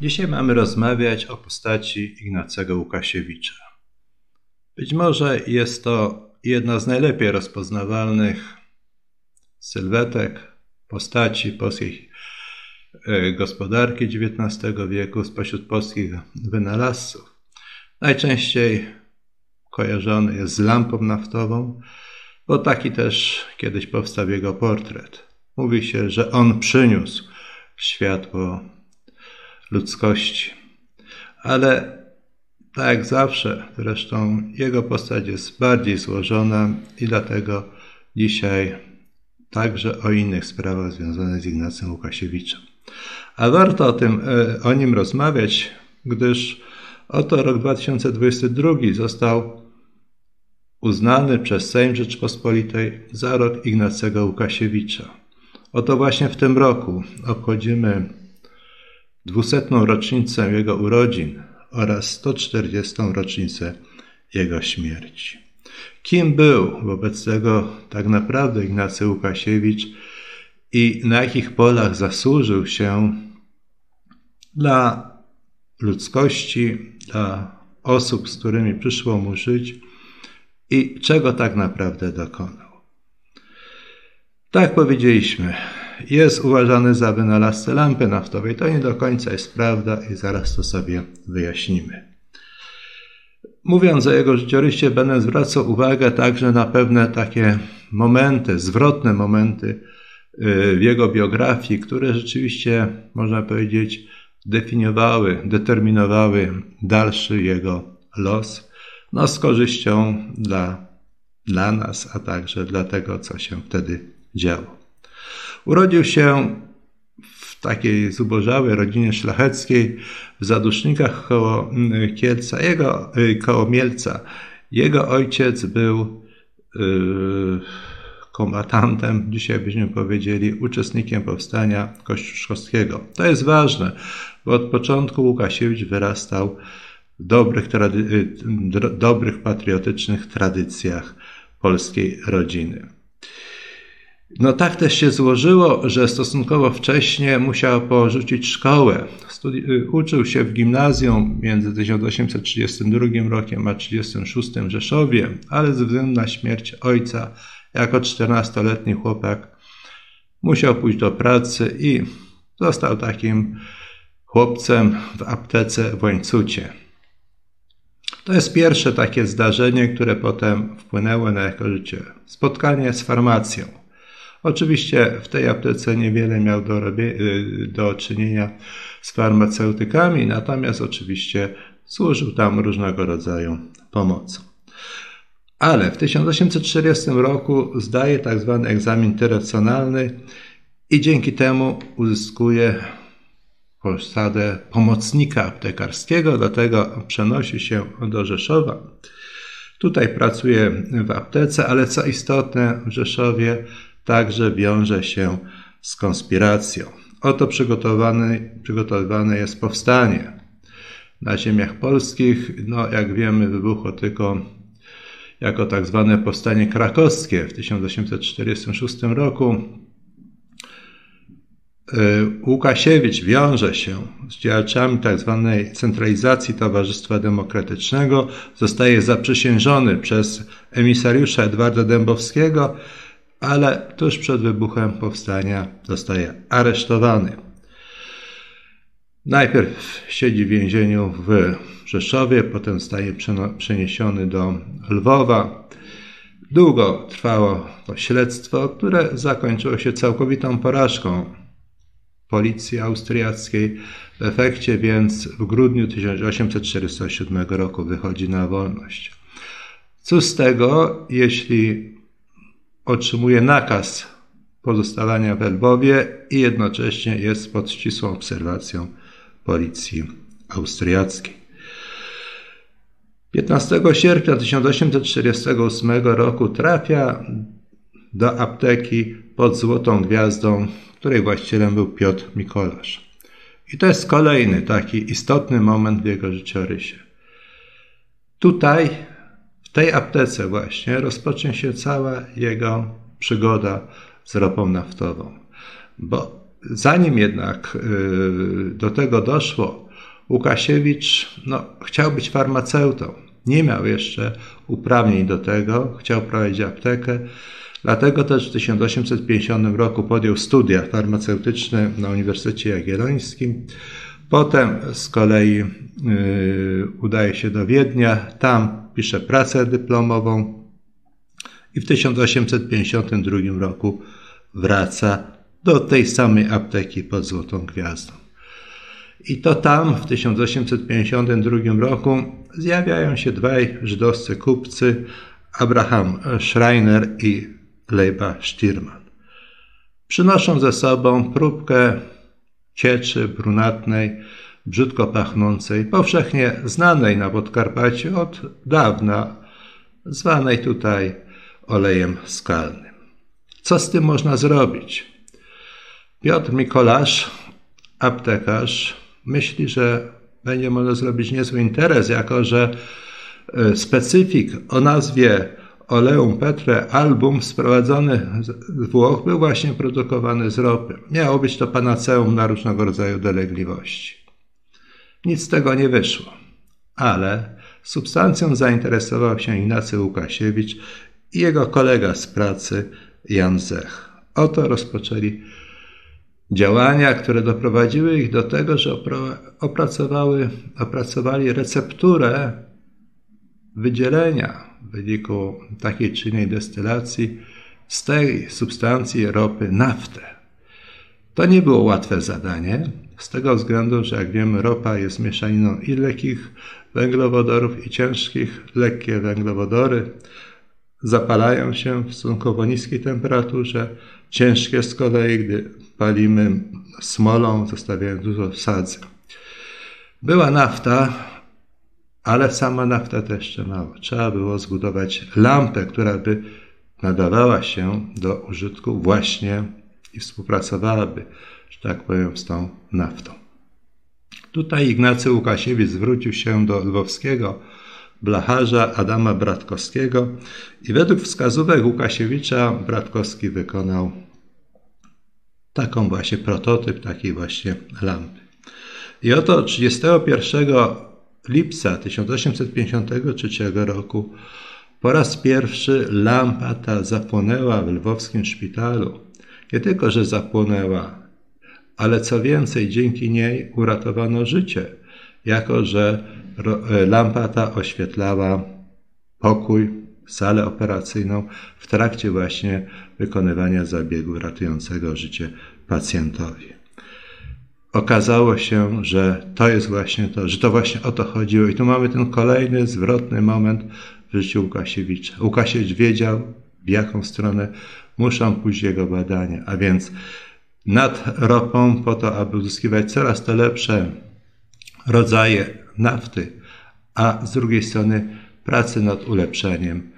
Dzisiaj mamy rozmawiać o postaci Ignacego Łukasiewicza. Być może jest to jedna z najlepiej rozpoznawalnych sylwetek postaci polskiej e, gospodarki XIX wieku spośród polskich wynalazców. Najczęściej kojarzony jest z lampą naftową, bo taki też kiedyś powstał jego portret. Mówi się, że on przyniósł światło ludzkości. Ale tak jak zawsze, zresztą jego postać jest bardziej złożona i dlatego dzisiaj także o innych sprawach związanych z Ignacym Łukasiewiczem. A warto o, tym, e, o nim rozmawiać, gdyż oto rok 2022 został uznany przez Sejm Rzeczpospolitej za rok Ignacego Łukasiewicza. Oto właśnie w tym roku obchodzimy dwusetną rocznicę jego urodzin oraz 140. rocznicę jego śmierci. Kim był wobec tego tak naprawdę Ignacy Łukasiewicz i na jakich polach zasłużył się dla ludzkości, dla osób, z którymi przyszło mu żyć i czego tak naprawdę dokonał. Tak powiedzieliśmy, jest uważany za wynalazcę lampy naftowej. To nie do końca jest prawda i zaraz to sobie wyjaśnimy. Mówiąc o jego życiorysie, będę zwracał uwagę także na pewne takie momenty, zwrotne momenty y, w jego biografii, które rzeczywiście, można powiedzieć, definiowały, determinowały dalszy jego los, no z korzyścią dla, dla nas, a także dla tego, co się wtedy działo. Urodził się w takiej zubożałej rodzinie szlacheckiej w Zadusznikach koło mm, Kielca, jego, y, koło Mielca. Jego ojciec był yy, kombatantem, dzisiaj byśmy powiedzieli uczestnikiem powstania kościuszkowskiego. To jest ważne, bo od początku Łukasiewicz wyrastał w dobrych, y, dobrych patriotycznych tradycjach polskiej rodziny. No tak też się złożyło, że stosunkowo wcześnie musiał porzucić szkołę. Studi- y, uczył się w gimnazjum między 1832 rokiem a 1936 w Rzeszowie, ale ze względu na śmierć ojca jako 14-letni chłopak musiał pójść do pracy i został takim chłopcem w aptece w Łańcucie. To jest pierwsze takie zdarzenie, które potem wpłynęło na jego życie. Spotkanie z farmacją. Oczywiście w tej aptece niewiele miał do, y, do czynienia z farmaceutykami, natomiast oczywiście służył tam różnego rodzaju pomocą. Ale w 1840 roku zdaje tzw. Tak egzamin tyracjonalny i dzięki temu uzyskuje posadę pomocnika aptekarskiego, dlatego przenosi się do Rzeszowa. Tutaj pracuje w aptece, ale co istotne, w Rzeszowie także wiąże się z konspiracją. Oto przygotowane jest powstanie. Na ziemiach polskich, no jak wiemy, wybuchło tylko jako tak zwane powstanie krakowskie w 1846 roku. Y, Łukasiewicz wiąże się z działaczami tzw. Tak centralizacji Towarzystwa Demokratycznego, zostaje zaprzysiężony przez emisariusza Edwarda Dębowskiego ale tuż przed wybuchem powstania zostaje aresztowany. Najpierw siedzi w więzieniu w Rzeszowie, potem zostaje przeniesiony do Lwowa. Długo trwało to śledztwo, które zakończyło się całkowitą porażką policji austriackiej. W efekcie więc w grudniu 1847 roku wychodzi na wolność. Cóż z tego, jeśli otrzymuje nakaz pozostawania w Lwowie i jednocześnie jest pod ścisłą obserwacją policji austriackiej. 15 sierpnia 1848 roku trafia do apteki pod Złotą Gwiazdą, której właścicielem był Piotr Mikolasz. I to jest kolejny taki istotny moment w jego życiorysie. Tutaj tej aptece właśnie rozpocznie się cała jego przygoda z ropą naftową. Bo zanim jednak y, do tego doszło, Łukasiewicz no, chciał być farmaceutą. Nie miał jeszcze uprawnień do tego, chciał prowadzić aptekę. Dlatego też w 1850 roku podjął studia farmaceutyczne na Uniwersytecie Jagiellońskim. Potem z kolei yy, udaje się do Wiednia, tam pisze pracę dyplomową i w 1852 roku wraca do tej samej apteki pod Złotą Gwiazdą. I to tam w 1852 roku zjawiają się dwaj żydowscy kupcy, Abraham Schreiner i Leiba Stirman. Przynoszą ze sobą próbkę cieczy brunatnej, brzydko pachnącej, powszechnie znanej na Podkarpaciu od dawna, zwanej tutaj olejem skalnym. Co z tym można zrobić? Piotr Mikolasz, aptekarz, myśli, że będzie można zrobić niezły interes, jako że e, specyfik o nazwie Oleum Petre album sprowadzony z Włoch był właśnie produkowany z ropy. Miało być to panaceum na różnego rodzaju dolegliwości. Nic z tego nie wyszło, ale substancją zainteresował się Ignacy Łukasiewicz i jego kolega z pracy Jan Zech. Oto rozpoczęli Działania, które doprowadziły ich do tego, że opracowały, opracowali recepturę wydzielenia w wyniku takiej czy innej destylacji z tej substancji ropy naftę. To nie było łatwe zadanie, z tego względu, że jak wiemy, ropa jest mieszaniną i lekkich węglowodorów, i ciężkich. Lekkie węglowodory zapalają się w stosunkowo niskiej temperaturze, ciężkie z kolei, gdy palimy smolą, zostawiając dużo sadzy. Była nafta, ale sama nafta to jeszcze mało. Trzeba było zbudować lampę, która by nadawała się do użytku właśnie i współpracowałaby, że tak powiem, z tą naftą. Tutaj Ignacy Łukasiewicz zwrócił się do lwowskiego blacharza Adama Bratkowskiego i według wskazówek Łukasiewicza Bratkowski wykonał taką właśnie prototyp takiej właśnie lampy. I oto 31 lipca 1853 roku po raz pierwszy lampa ta zapłonęła w lwowskim szpitalu. Nie tylko, że zapłonęła, ale co więcej, dzięki niej uratowano życie, jako że lampa ta oświetlała pokój, salę operacyjną w trakcie właśnie wykonywania zabiegu ratującego życie pacjentowi. Okazało się, że to jest właśnie to, że to właśnie o to chodziło. I tu mamy ten kolejny zwrotny moment w życiu Łukasiewicza. Łukasiewicz wiedział, w jaką stronę muszą pójść jego badania, a więc nad ropą po to, aby uzyskiwać coraz to lepsze rodzaje nafty, a z drugiej strony pracy nad ulepszeniem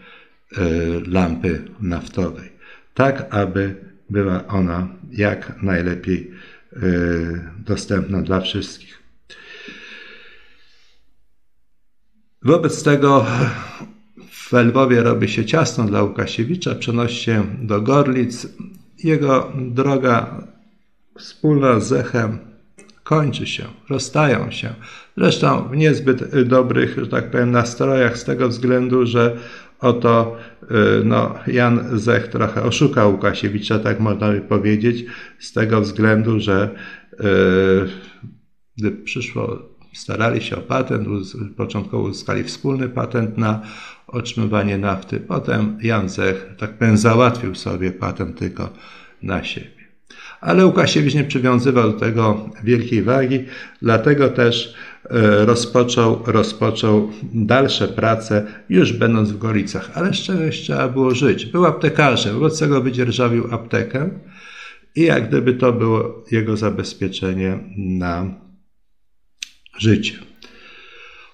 e, lampy naftowej, tak aby była ona jak najlepiej e, dostępna dla wszystkich. Wobec tego w Lwowie robi się ciasno dla Łukasiewicza, przenosi się do Gorlic. Jego droga wspólna z Zechem kończy się, rozstają się. Zresztą w niezbyt dobrych, że tak powiem, nastrojach z tego względu, że oto y, no, Jan Zech trochę oszukał Łukasiewicza, tak można by powiedzieć, z tego względu, że y, gdy przyszło, starali się o patent, początkowo uzyskali wspólny patent na otrzymywanie nafty, potem Jan Zech, tak powiem, załatwił sobie patent tylko na siebie ale Łukasiewicz nie przywiązywał do tego wielkiej wagi, dlatego też e, rozpoczął, rozpoczął dalsze prace, już będąc w Gorlicach, ale z czegoś trzeba było żyć. Był aptekarzem, wobec tego wydzierżawił aptekę i jak gdyby to było jego zabezpieczenie na życie.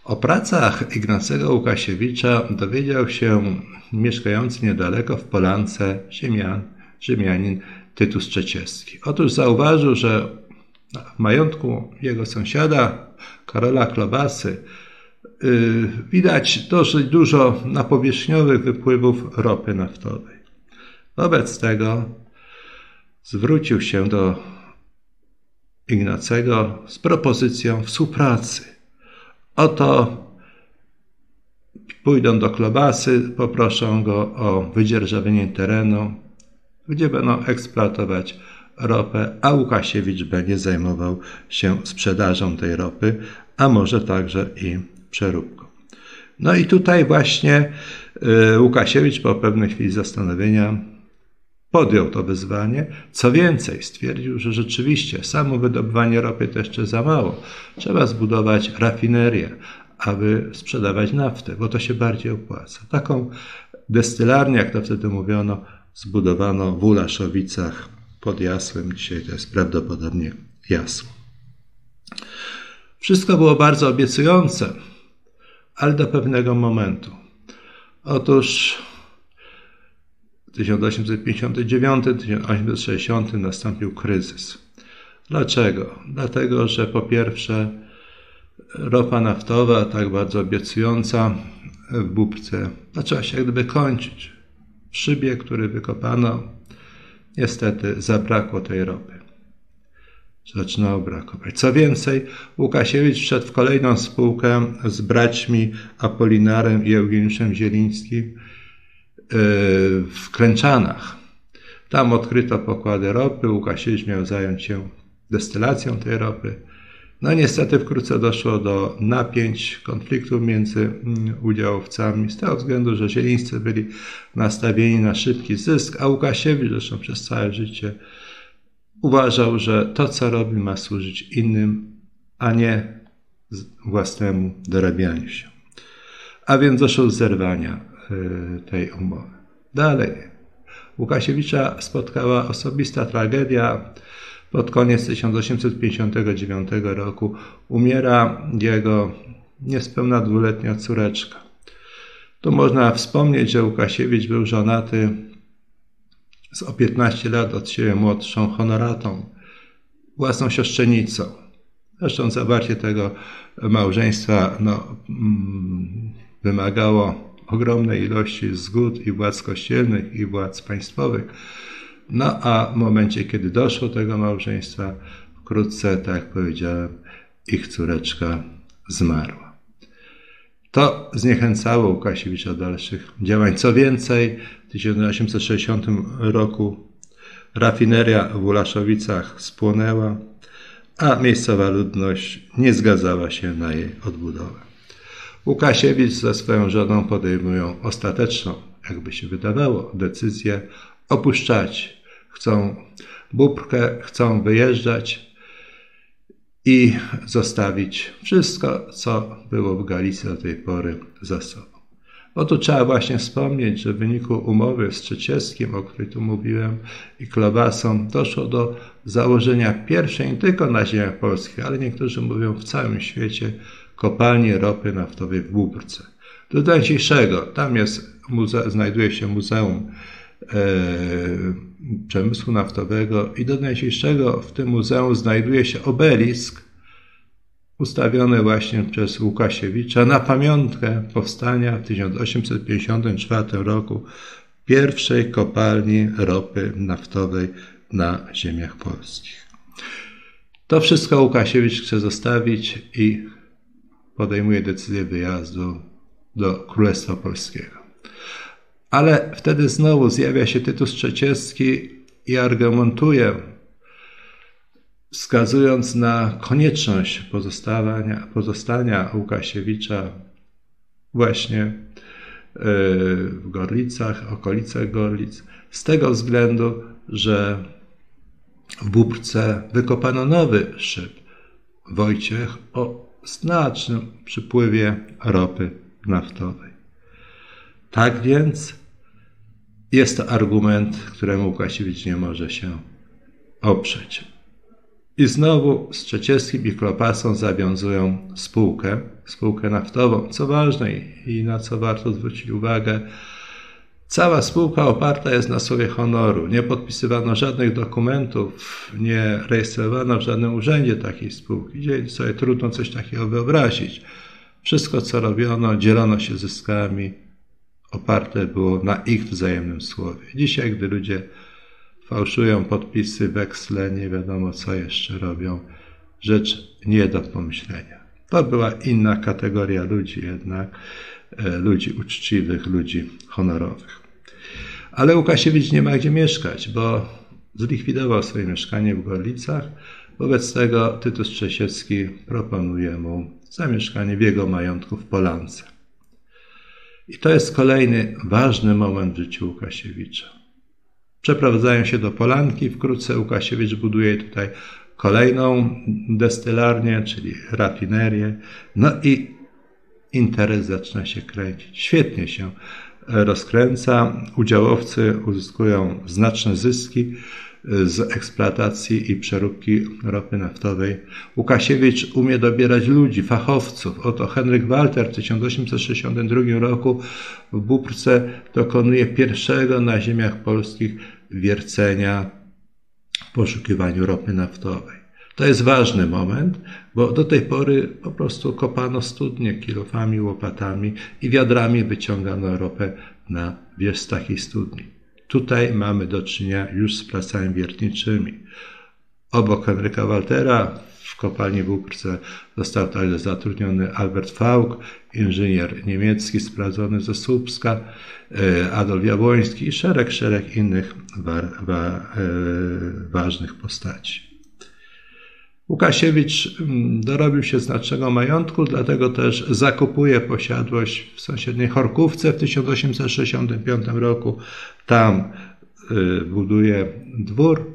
O pracach Ignacego Łukasiewicza dowiedział się mieszkający niedaleko w Polance Ziemian, Rzymianin Tytus Trzeciewski. Otóż zauważył, że w majątku jego sąsiada, Karola Klobasy, yy, widać dosyć dużo napowierzchniowych wypływów ropy naftowej. Wobec tego zwrócił się do Ignacego z propozycją współpracy. Oto pójdą do Klobasy, poproszą go o wydzierżawienie terenu, gdzie będą eksploatować ropę, a Łukasiewicz będzie zajmował się sprzedażą tej ropy, a może także i przeróbką. No i tutaj właśnie y, Łukasiewicz po pewnej chwili zastanowienia podjął to wyzwanie. Co więcej, stwierdził, że rzeczywiście samo wydobywanie ropy to jeszcze za mało. Trzeba zbudować rafinerię, aby sprzedawać naftę, bo to się bardziej opłaca. Taką destylarnię, jak to wtedy mówiono, zbudowano w Ulaszowicach pod Jasłem. Dzisiaj to jest prawdopodobnie Jasło. Wszystko było bardzo obiecujące, ale do pewnego momentu. Otóż 1859-1860 nastąpił kryzys. Dlaczego? Dlatego, że po pierwsze ropa naftowa, tak bardzo obiecująca w Bubce, zaczęła się jak gdyby kończyć. Szybie, który wykopano, niestety zabrakło tej ropy. Zaczynało brakować. Co więcej, Łukasiewicz wszedł w kolejną spółkę z braćmi Apolinarem i Eugeniuszem Zielińskim, w Kręczanach. Tam odkryto pokłady ropy, Łukasiewicz miał zająć się destylacją tej ropy. No niestety wkrótce doszło do napięć, konfliktów między mm, udziałowcami z tego względu, że zielińscy byli nastawieni na szybki zysk, a Łukasiewicz zresztą przez całe życie uważał, że to co robi ma służyć innym, a nie własnemu dorabianiu się. A więc doszło do zerwania Y, tej umowy. Dalej. Łukasiewicza spotkała osobista tragedia. Pod koniec 1859 roku umiera jego niespełna dwuletnia córeczka. Tu można wspomnieć, że Łukasiewicz był żonaty z o 15 lat od siebie młodszą honoratą, własną siostrzenicą. Zresztą zawarcie tego małżeństwa no, mm, wymagało ogromnej ilości zgód i władz kościelnych, i władz państwowych. No a w momencie, kiedy doszło do tego małżeństwa, wkrótce, tak jak powiedziałem, ich córeczka zmarła. To zniechęcało Łukasiewicza do dalszych działań. Co więcej, w 1860 roku rafineria w Ulaszowicach spłonęła, a miejscowa ludność nie zgadzała się na jej odbudowę. Łukasiewicz ze swoją żoną podejmują ostateczną, jakby się wydawało, decyzję opuszczać. Chcą bubkę, chcą wyjeżdżać i zostawić wszystko, co było w Galicji do tej pory za sobą. Oto trzeba właśnie wspomnieć, że w wyniku umowy z Trzecieskim, o której tu mówiłem, i Klobasą, doszło do założenia pierwszej nie tylko na ziemiach polskich, ale niektórzy mówią w całym świecie, kopalni ropy naftowej w Bóbrce. Do dnia dzisiejszego, tam jest, znajduje się Muzeum Przemysłu Naftowego i do dnia dzisiejszego w tym muzeum znajduje się obelisk ustawiony właśnie przez Łukasiewicza na pamiątkę powstania w 1854 roku pierwszej kopalni ropy naftowej na ziemiach polskich. To wszystko Łukasiewicz chce zostawić i podejmuje decyzję wyjazdu do Królestwa Polskiego. Ale wtedy znowu zjawia się Tytus Trzeciecki i argumentuje, wskazując na konieczność pozostania, pozostania Łukasiewicza właśnie e, w Gorlicach, okolicach Gorlic, z tego względu, że w Bóbrce wykopano nowy szyb. Wojciech o znacznym przypływie ropy naftowej. Tak więc jest to argument, któremu Łukasiewicz nie może się oprzeć. I znowu z Trzecieskim i Klopasą zawiązują spółkę, spółkę naftową. Co ważne i na co warto zwrócić uwagę, Cała spółka oparta jest na słowie honoru. Nie podpisywano żadnych dokumentów, nie rejestrowano w żadnym urzędzie takiej spółki. Dziś sobie trudno coś takiego wyobrazić. Wszystko, co robiono, dzielono się zyskami, oparte było na ich wzajemnym słowie. Dzisiaj, gdy ludzie fałszują podpisy, weksle, nie wiadomo co jeszcze robią. Rzecz nie do pomyślenia. To była inna kategoria ludzi jednak, e, ludzi uczciwych, ludzi honorowych. Ale Łukasiewicz nie ma gdzie mieszkać, bo zlikwidował swoje mieszkanie w Gorlicach. Wobec tego Tytus Czesiecki proponuje mu zamieszkanie w jego majątku w Polance. I to jest kolejny ważny moment w życiu Łukasiewicza. Przeprowadzają się do Polanki, wkrótce Łukasiewicz buduje tutaj kolejną destylarnię, czyli rafinerię. No i interes zaczyna się kręcić. Świetnie się rozkręca. Udziałowcy uzyskują znaczne zyski z eksploatacji i przeróbki ropy naftowej. Łukasiewicz umie dobierać ludzi, fachowców. Oto Henryk Walter w 1862 roku w Bubrce dokonuje pierwszego na ziemiach polskich wiercenia w poszukiwaniu ropy naftowej. To jest ważny moment, bo do tej pory po prostu kopano studnie kilofami, łopatami i wiadrami wyciągano ropę na wierzch takiej studni. Tutaj mamy do czynienia już z pracami wiertniczymi. Obok Henryka Waltera w kopalni w Uprce został także zatrudniony Albert Faulk, inżynier niemiecki sprawdzony ze Słupska, e, Adolf Jabłoński i szereg, szereg innych wa, wa, e, ważnych postaci. Łukasiewicz mm, dorobił się znacznego majątku, dlatego też zakupuje posiadłość w sąsiedniej Chorkówce w 1865 roku. Tam y, buduje dwór,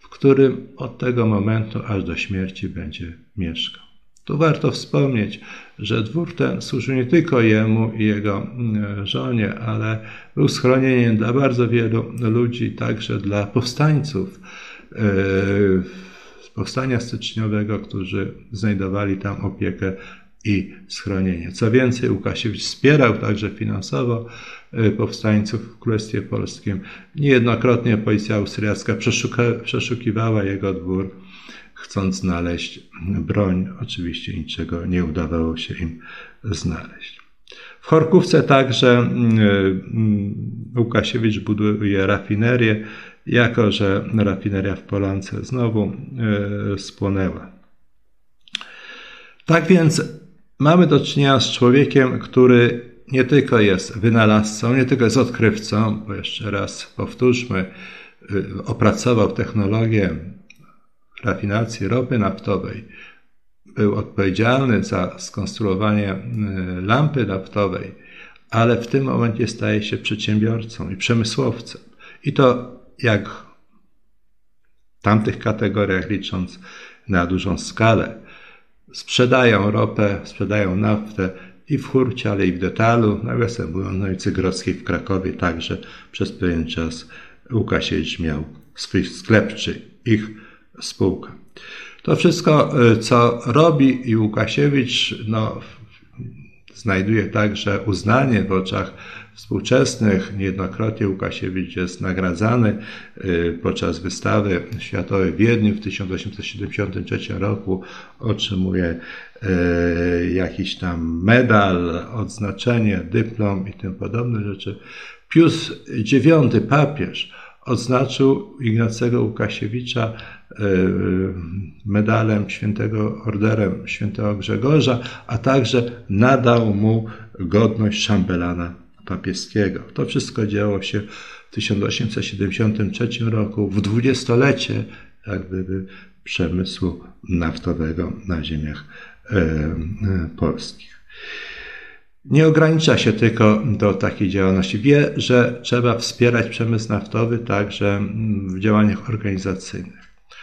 w którym od tego momentu aż do śmierci będzie mieszkał. Tu warto wspomnieć, że dwór ten służył nie tylko jemu i jego mm, żonie, ale był schronieniem dla bardzo wielu ludzi, także dla powstańców y, powstania styczniowego, którzy znajdowali tam opiekę i schronienie. Co więcej, Łukasiewicz wspierał także finansowo y, powstańców w Królestwie Polskim. Niejednokrotnie policja austriacka przeszukiwała jego dwór, chcąc znaleźć broń. Oczywiście niczego nie udawało się im znaleźć. W Chorkówce także y, y, Łukasiewicz buduje rafinerię, jako że rafineria w Polance znowu e, spłonęła. Tak więc mamy do czynienia z człowiekiem, który nie tylko jest wynalazcą, nie tylko jest odkrywcą, bo jeszcze raz powtórzmy, e, opracował technologię rafinacji ropy naftowej, był odpowiedzialny za skonstruowanie e, lampy naftowej, ale w tym momencie staje się przedsiębiorcą i przemysłowcem. I to jak w tamtych kategoriach licząc na dużą skalę. Sprzedają ropę, sprzedają naftę i w hurcie, ale i w detalu. Nawiasem mówiąc, no i Cygrockiej w Krakowie także przez pewien czas Łukasiewicz miał swój sklep, czy ich spółka. To wszystko, co robi i Łukasiewicz, no, znajduje także uznanie w oczach współczesnych. Niejednokrotnie Łukasiewicz jest nagradzany y, podczas wystawy światowej w Wiedniu w 1873 roku. Otrzymuje y, jakiś tam medal, odznaczenie, dyplom i tym podobne rzeczy. Pius IX, papież, odznaczył Ignacego Łukasiewicza y, medalem świętego orderem świętego Grzegorza, a także nadał mu godność szambelana papieskiego. To wszystko działo się w 1873 roku, w dwudziestolecie jak przemysłu naftowego na ziemiach e, e, polskich. Nie ogranicza się tylko do takiej działalności. Wie, że trzeba wspierać przemysł naftowy także w działaniach organizacyjnych.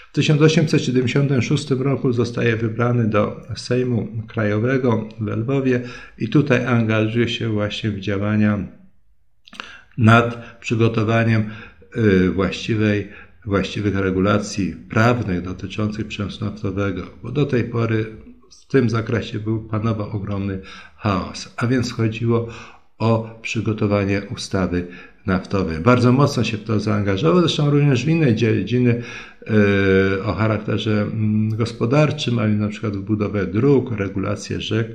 W 1876 roku zostaje wybrany do Sejmu Krajowego w Lwowie i tutaj angażuje się właśnie w działania nad przygotowaniem y, właściwej, właściwych regulacji prawnych dotyczących przemysłu naftowego, bo do tej pory w tym zakresie był, panował ogromny chaos, a więc chodziło o przygotowanie ustawy naftowej. Bardzo mocno się w to zaangażował, zresztą również w inne dziedziny e, o charakterze mm, gospodarczym, ale na przykład w budowę dróg, regulację rzek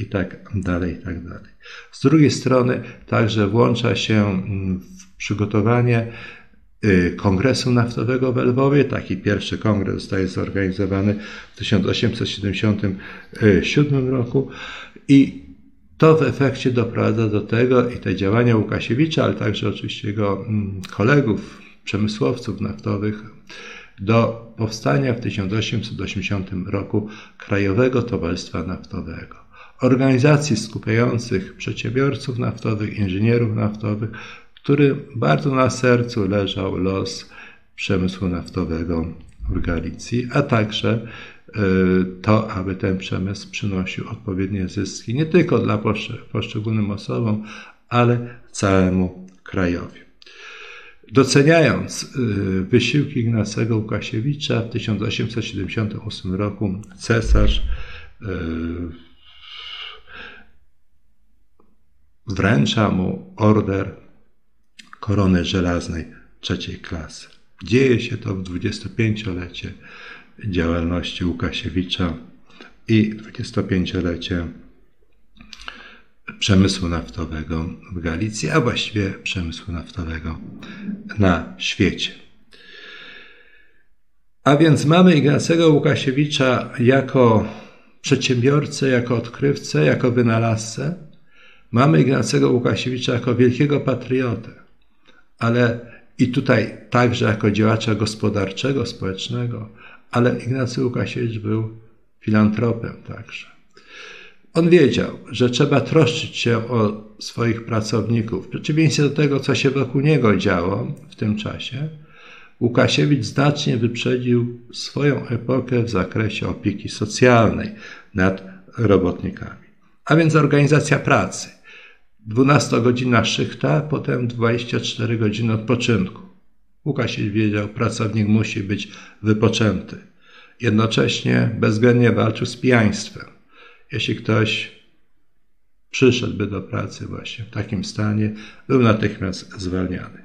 i tak dalej, i tak dalej. Z drugiej strony także włącza się mm, w przygotowanie y, Kongresu Naftowego w Lwowie. Taki pierwszy kongres zostaje zorganizowany w 1877 roku i to w efekcie doprowadza do tego i te działania Łukasiewicza, ale także oczywiście jego mm, kolegów, przemysłowców naftowych, do powstania w 1880 roku Krajowego Towarzystwa Naftowego. Organizacji skupiających przedsiębiorców naftowych, inżynierów naftowych, który bardzo na sercu leżał los przemysłu naftowego w Galicji, a także to, aby ten przemysł przynosił odpowiednie zyski nie tylko dla poszczególnym osobom, ale całemu krajowi. Doceniając e, wysiłki Ignacego Łukasiewicza w 1878 roku cesarz e, wręcza mu order korony żelaznej trzeciej klasy. Dzieje się to w 25-lecie działalności Łukasiewicza i 25-lecie przemysłu naftowego w Galicji, a właściwie przemysłu naftowego na świecie. A więc mamy Ignacego Łukasiewicza jako przedsiębiorcę, jako odkrywcę, jako wynalazcę. Mamy Ignacego Łukasiewicza jako wielkiego patriotę ale i tutaj także jako działacza gospodarczego, społecznego, ale Ignacy Łukasiewicz był filantropem także. On wiedział, że trzeba troszczyć się o swoich pracowników. W przeciwieństwie do tego, co się wokół niego działo w tym czasie, Łukasiewicz znacznie wyprzedził swoją epokę w zakresie opieki socjalnej nad robotnikami. A więc organizacja pracy, 12-godzina szychta, potem 24 godziny odpoczynku. Łukasz wiedział, pracownik musi być wypoczęty. Jednocześnie bezwzględnie walczył z pijaństwem. Jeśli ktoś przyszedłby do pracy właśnie w takim stanie, był natychmiast zwalniany.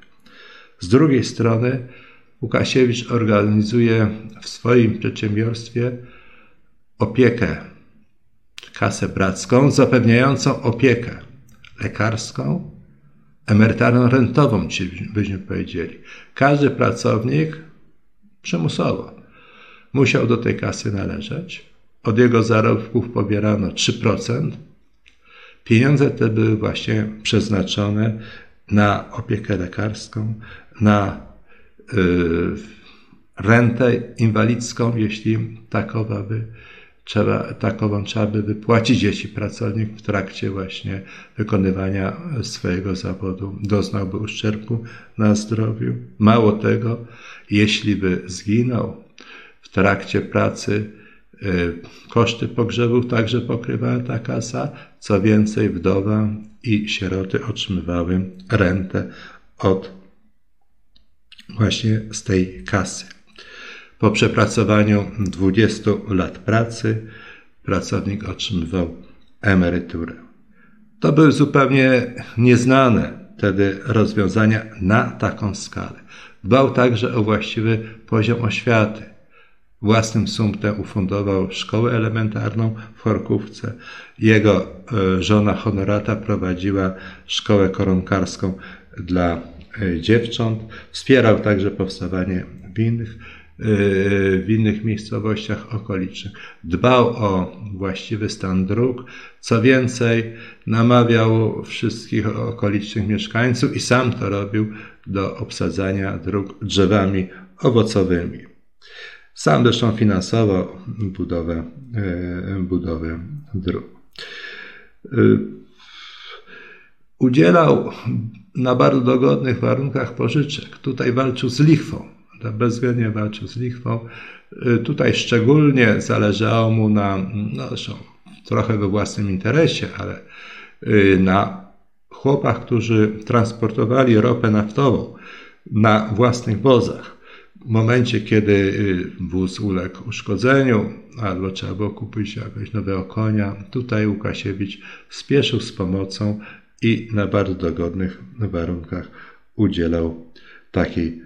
Z drugiej strony Łukasiewicz organizuje w swoim przedsiębiorstwie opiekę, kasę bracką, zapewniającą opiekę lekarską, emerytalną rentową, byśmy powiedzieli. Każdy pracownik przymusowo musiał do tej kasy należeć. Od jego zarobków pobierano 3%. Pieniądze te były właśnie przeznaczone na opiekę lekarską, na y, rentę inwalidzką, jeśli takowa by trzeba, takową trzeba by wypłacić, jeśli pracownik w trakcie właśnie wykonywania swojego zawodu doznałby uszczerbku na zdrowiu. Mało tego, jeśli by zginął w trakcie pracy, y, koszty pogrzebów także pokrywała ta kasa. Co więcej, wdowa i sieroty otrzymywały rentę od właśnie z tej kasy. Po przepracowaniu 20 lat pracy pracownik otrzymywał emeryturę. To były zupełnie nieznane wtedy rozwiązania na taką skalę. Dbał także o właściwy poziom oświaty. Własnym sumptem ufundował szkołę elementarną w Chorkówce. Jego e, żona honorata prowadziła szkołę koronkarską dla e, dziewcząt. Wspierał także powstawanie winnych w innych miejscowościach okolicznych. Dbał o właściwy stan dróg, co więcej, namawiał wszystkich okolicznych mieszkańców i sam to robił do obsadzania dróg drzewami owocowymi. Sam zresztą finansował budowę, e, budowę dróg. E, udzielał na bardzo dogodnych warunkach pożyczek. Tutaj walczył z lichwą bezwzględnie walczył z lichwą. Y, tutaj szczególnie zależało mu na, no zresztą trochę we własnym interesie, ale y, na chłopach, którzy transportowali ropę naftową na własnych wozach. W momencie, kiedy y, wóz uległ uszkodzeniu, albo trzeba było kupić jakiegoś nowego konia, tutaj Łukasiewicz spieszył z pomocą i na bardzo dogodnych warunkach udzielał takiej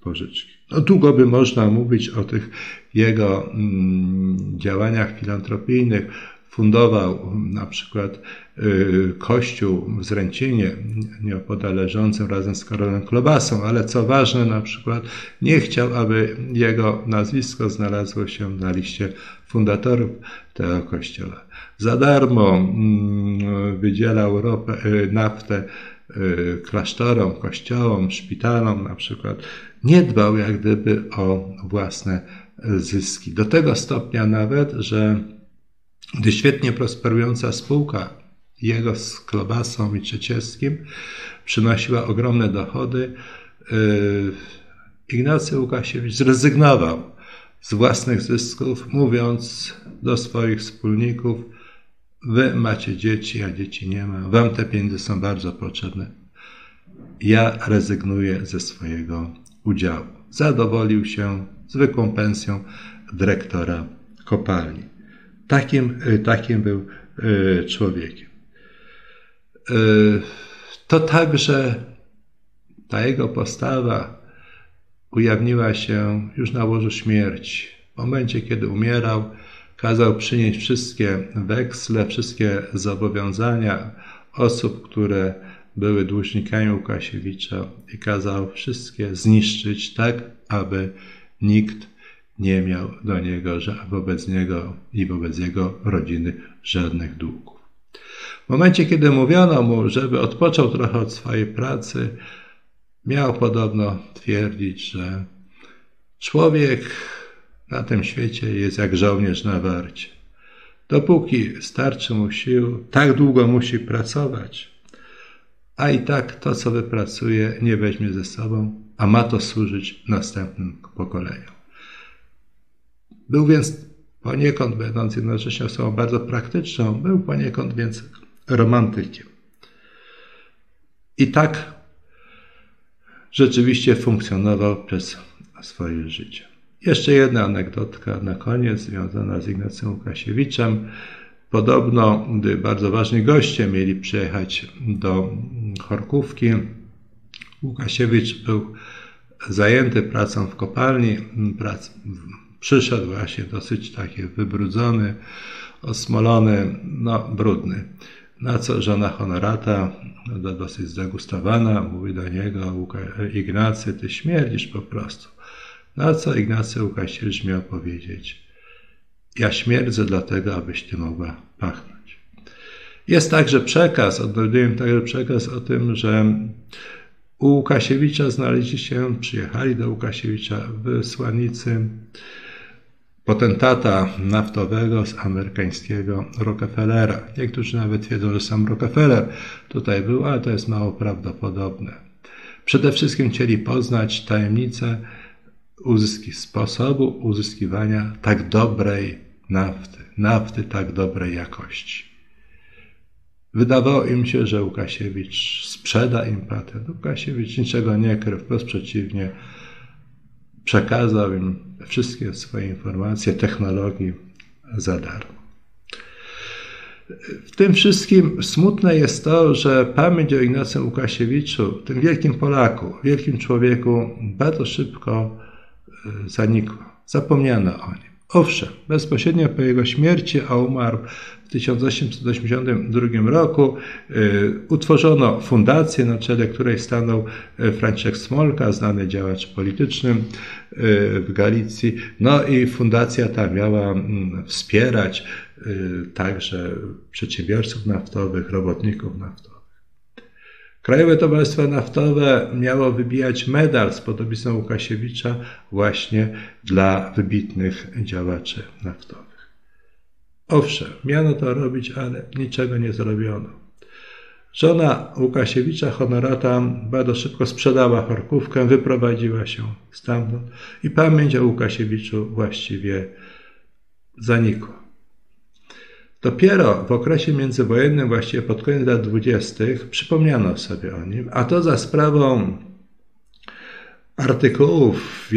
pożyczki. No, długo by można mówić o tych jego mm, działaniach filantropijnych, fundował na przykład y, kościół w Zręcinie, nieopodal leżącym razem z Karolem Klobasą, ale co ważne, na przykład nie chciał, aby jego nazwisko znalazło się na liście fundatorów tego kościoła. Za darmo mm, wydzielał ropę, y, naftę klasztorom, kościołom, szpitalom na przykład. Nie dbał jak gdyby o własne zyski. Do tego stopnia nawet, że gdy świetnie prosperująca spółka jego z Klobasą i Trzecieskim przynosiła ogromne dochody, yy, Ignacy Łukasiewicz zrezygnował z własnych zysków, mówiąc do swoich wspólników: Wy macie dzieci, a dzieci nie ma, wam te pieniądze są bardzo potrzebne. Ja rezygnuję ze swojego udziału. Zadowolił się zwykłą pensją dyrektora kopalni. Takim, y, takim był y, człowiekiem. Y, to także ta jego postawa ujawniła się już na łożu śmierci. W momencie, kiedy umierał, kazał przynieść wszystkie weksle, wszystkie zobowiązania osób, które były dłużnikami Łukasiewicza i kazał wszystkie zniszczyć tak, aby nikt nie miał do niego, wobec niego i wobec jego rodziny żadnych długów. W momencie, kiedy mówiono mu, żeby odpoczął trochę od swojej pracy, miał podobno twierdzić, że człowiek na tym świecie jest jak żołnierz na warcie. Dopóki starczy mu sił, tak długo musi pracować, a i tak to, co wypracuje, nie weźmie ze sobą, a ma to służyć następnym pokoleniom. Był więc poniekąd, będąc jednocześnie osobą bardzo praktyczną, był poniekąd więc romantykiem. I tak rzeczywiście funkcjonował przez swoje życie. Jeszcze jedna anegdotka na koniec, związana z Ignacym Łukasiewiczem. Podobno, gdy bardzo ważni goście mieli przyjechać do Chorkówki, Łukasiewicz był zajęty pracą w kopalni, prac, przyszedł właśnie dosyć taki wybrudzony, osmolony, no brudny. Na co żona honorata, no, dosyć zdegustowana, mówi do niego, Ignacy, ty śmierdzisz po prostu. Na co Ignacy Łukasiewicz miał powiedzieć, ja śmierdzę dlatego, abyś ty mogła pachnąć. Jest także przekaz, odnajduję także przekaz o tym, że u Łukasiewicza znaleźli się, przyjechali do Łukasiewicza wysłannicy potentata naftowego z amerykańskiego Rockefellera. Niektórzy nawet wiedzą, że sam Rockefeller tutaj był, ale to jest mało prawdopodobne. Przede wszystkim chcieli poznać tajemnicę uzyski, sposobu uzyskiwania tak dobrej nafty, nafty tak dobrej jakości. Wydawało im się, że Łukasiewicz sprzeda im patent. Łukasiewicz niczego nie krył, wprost przeciwnie, przekazał im wszystkie swoje informacje, technologii za darmo. W tym wszystkim smutne jest to, że pamięć o Ignacym Łukasiewiczu, tym wielkim Polaku, wielkim człowieku, bardzo szybko zanikła. Zapomniano o nim. Owszem, bezpośrednio po jego śmierci, a umarł w 1882 roku, y, utworzono fundację, na czele której stanął y, Franciszek Smolka, znany działacz polityczny w Galicji. No i fundacja ta miała wspierać także przedsiębiorców naftowych, robotników naftowych. Krajowe Towarzystwo Naftowe miało wybijać medal z podobizną Łukasiewicza właśnie dla wybitnych działaczy naftowych. Owszem, miano to robić, ale niczego nie zrobiono. Żona Łukasiewicza, honorata, bardzo szybko sprzedała chorkówkę, wyprowadziła się stamtąd i pamięć o Łukasiewiczu właściwie zanikła. Dopiero w okresie międzywojennym, właściwie pod koniec lat dwudziestych, przypomniano sobie o nim, a to za sprawą artykułów w, w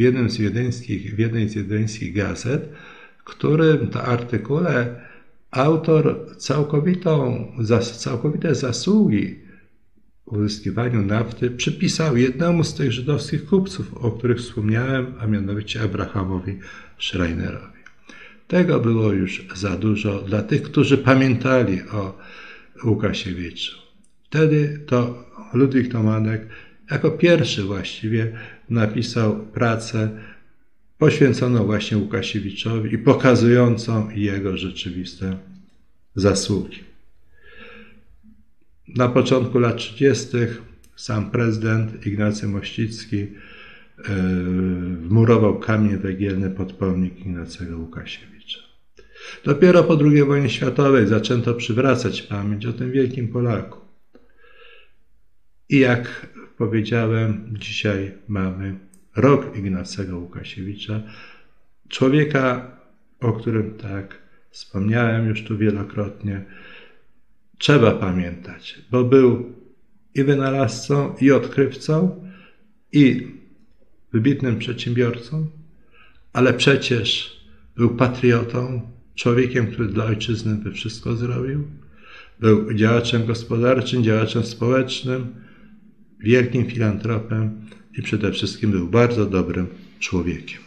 jednym z w jednej z wiedeńskich gazet, w którym to artykule autor całkowitą, całkowite zasługi w uzyskiwaniu nafty przypisał jednemu z tych żydowskich kupców, o których wspomniałem, a mianowicie Abrahamowi Schreinerowi. Tego było już za dużo dla tych, którzy pamiętali o Łukasiewiczu. Wtedy to Ludwik Tomanek jako pierwszy właściwie napisał pracę poświęconą właśnie Łukasiewiczowi i pokazującą jego rzeczywiste zasługi. Na początku lat 30. sam prezydent Ignacy Mościcki e, wmurował kamień węgielny pod pomnik Ignacego Łukasiewicza. Dopiero po II wojnie światowej zaczęto przywracać pamięć o tym wielkim Polaku. I jak powiedziałem, dzisiaj mamy rok Ignacego Łukasiewicza, człowieka, o którym tak wspomniałem już tu wielokrotnie, trzeba pamiętać, bo był i wynalazcą, i odkrywcą, i wybitnym przedsiębiorcą, ale przecież był patriotą, człowiekiem, który dla ojczyzny by wszystko zrobił. Był działaczem gospodarczym, działaczem społecznym, wielkim filantropem i przede wszystkim był bardzo dobrym człowiekiem.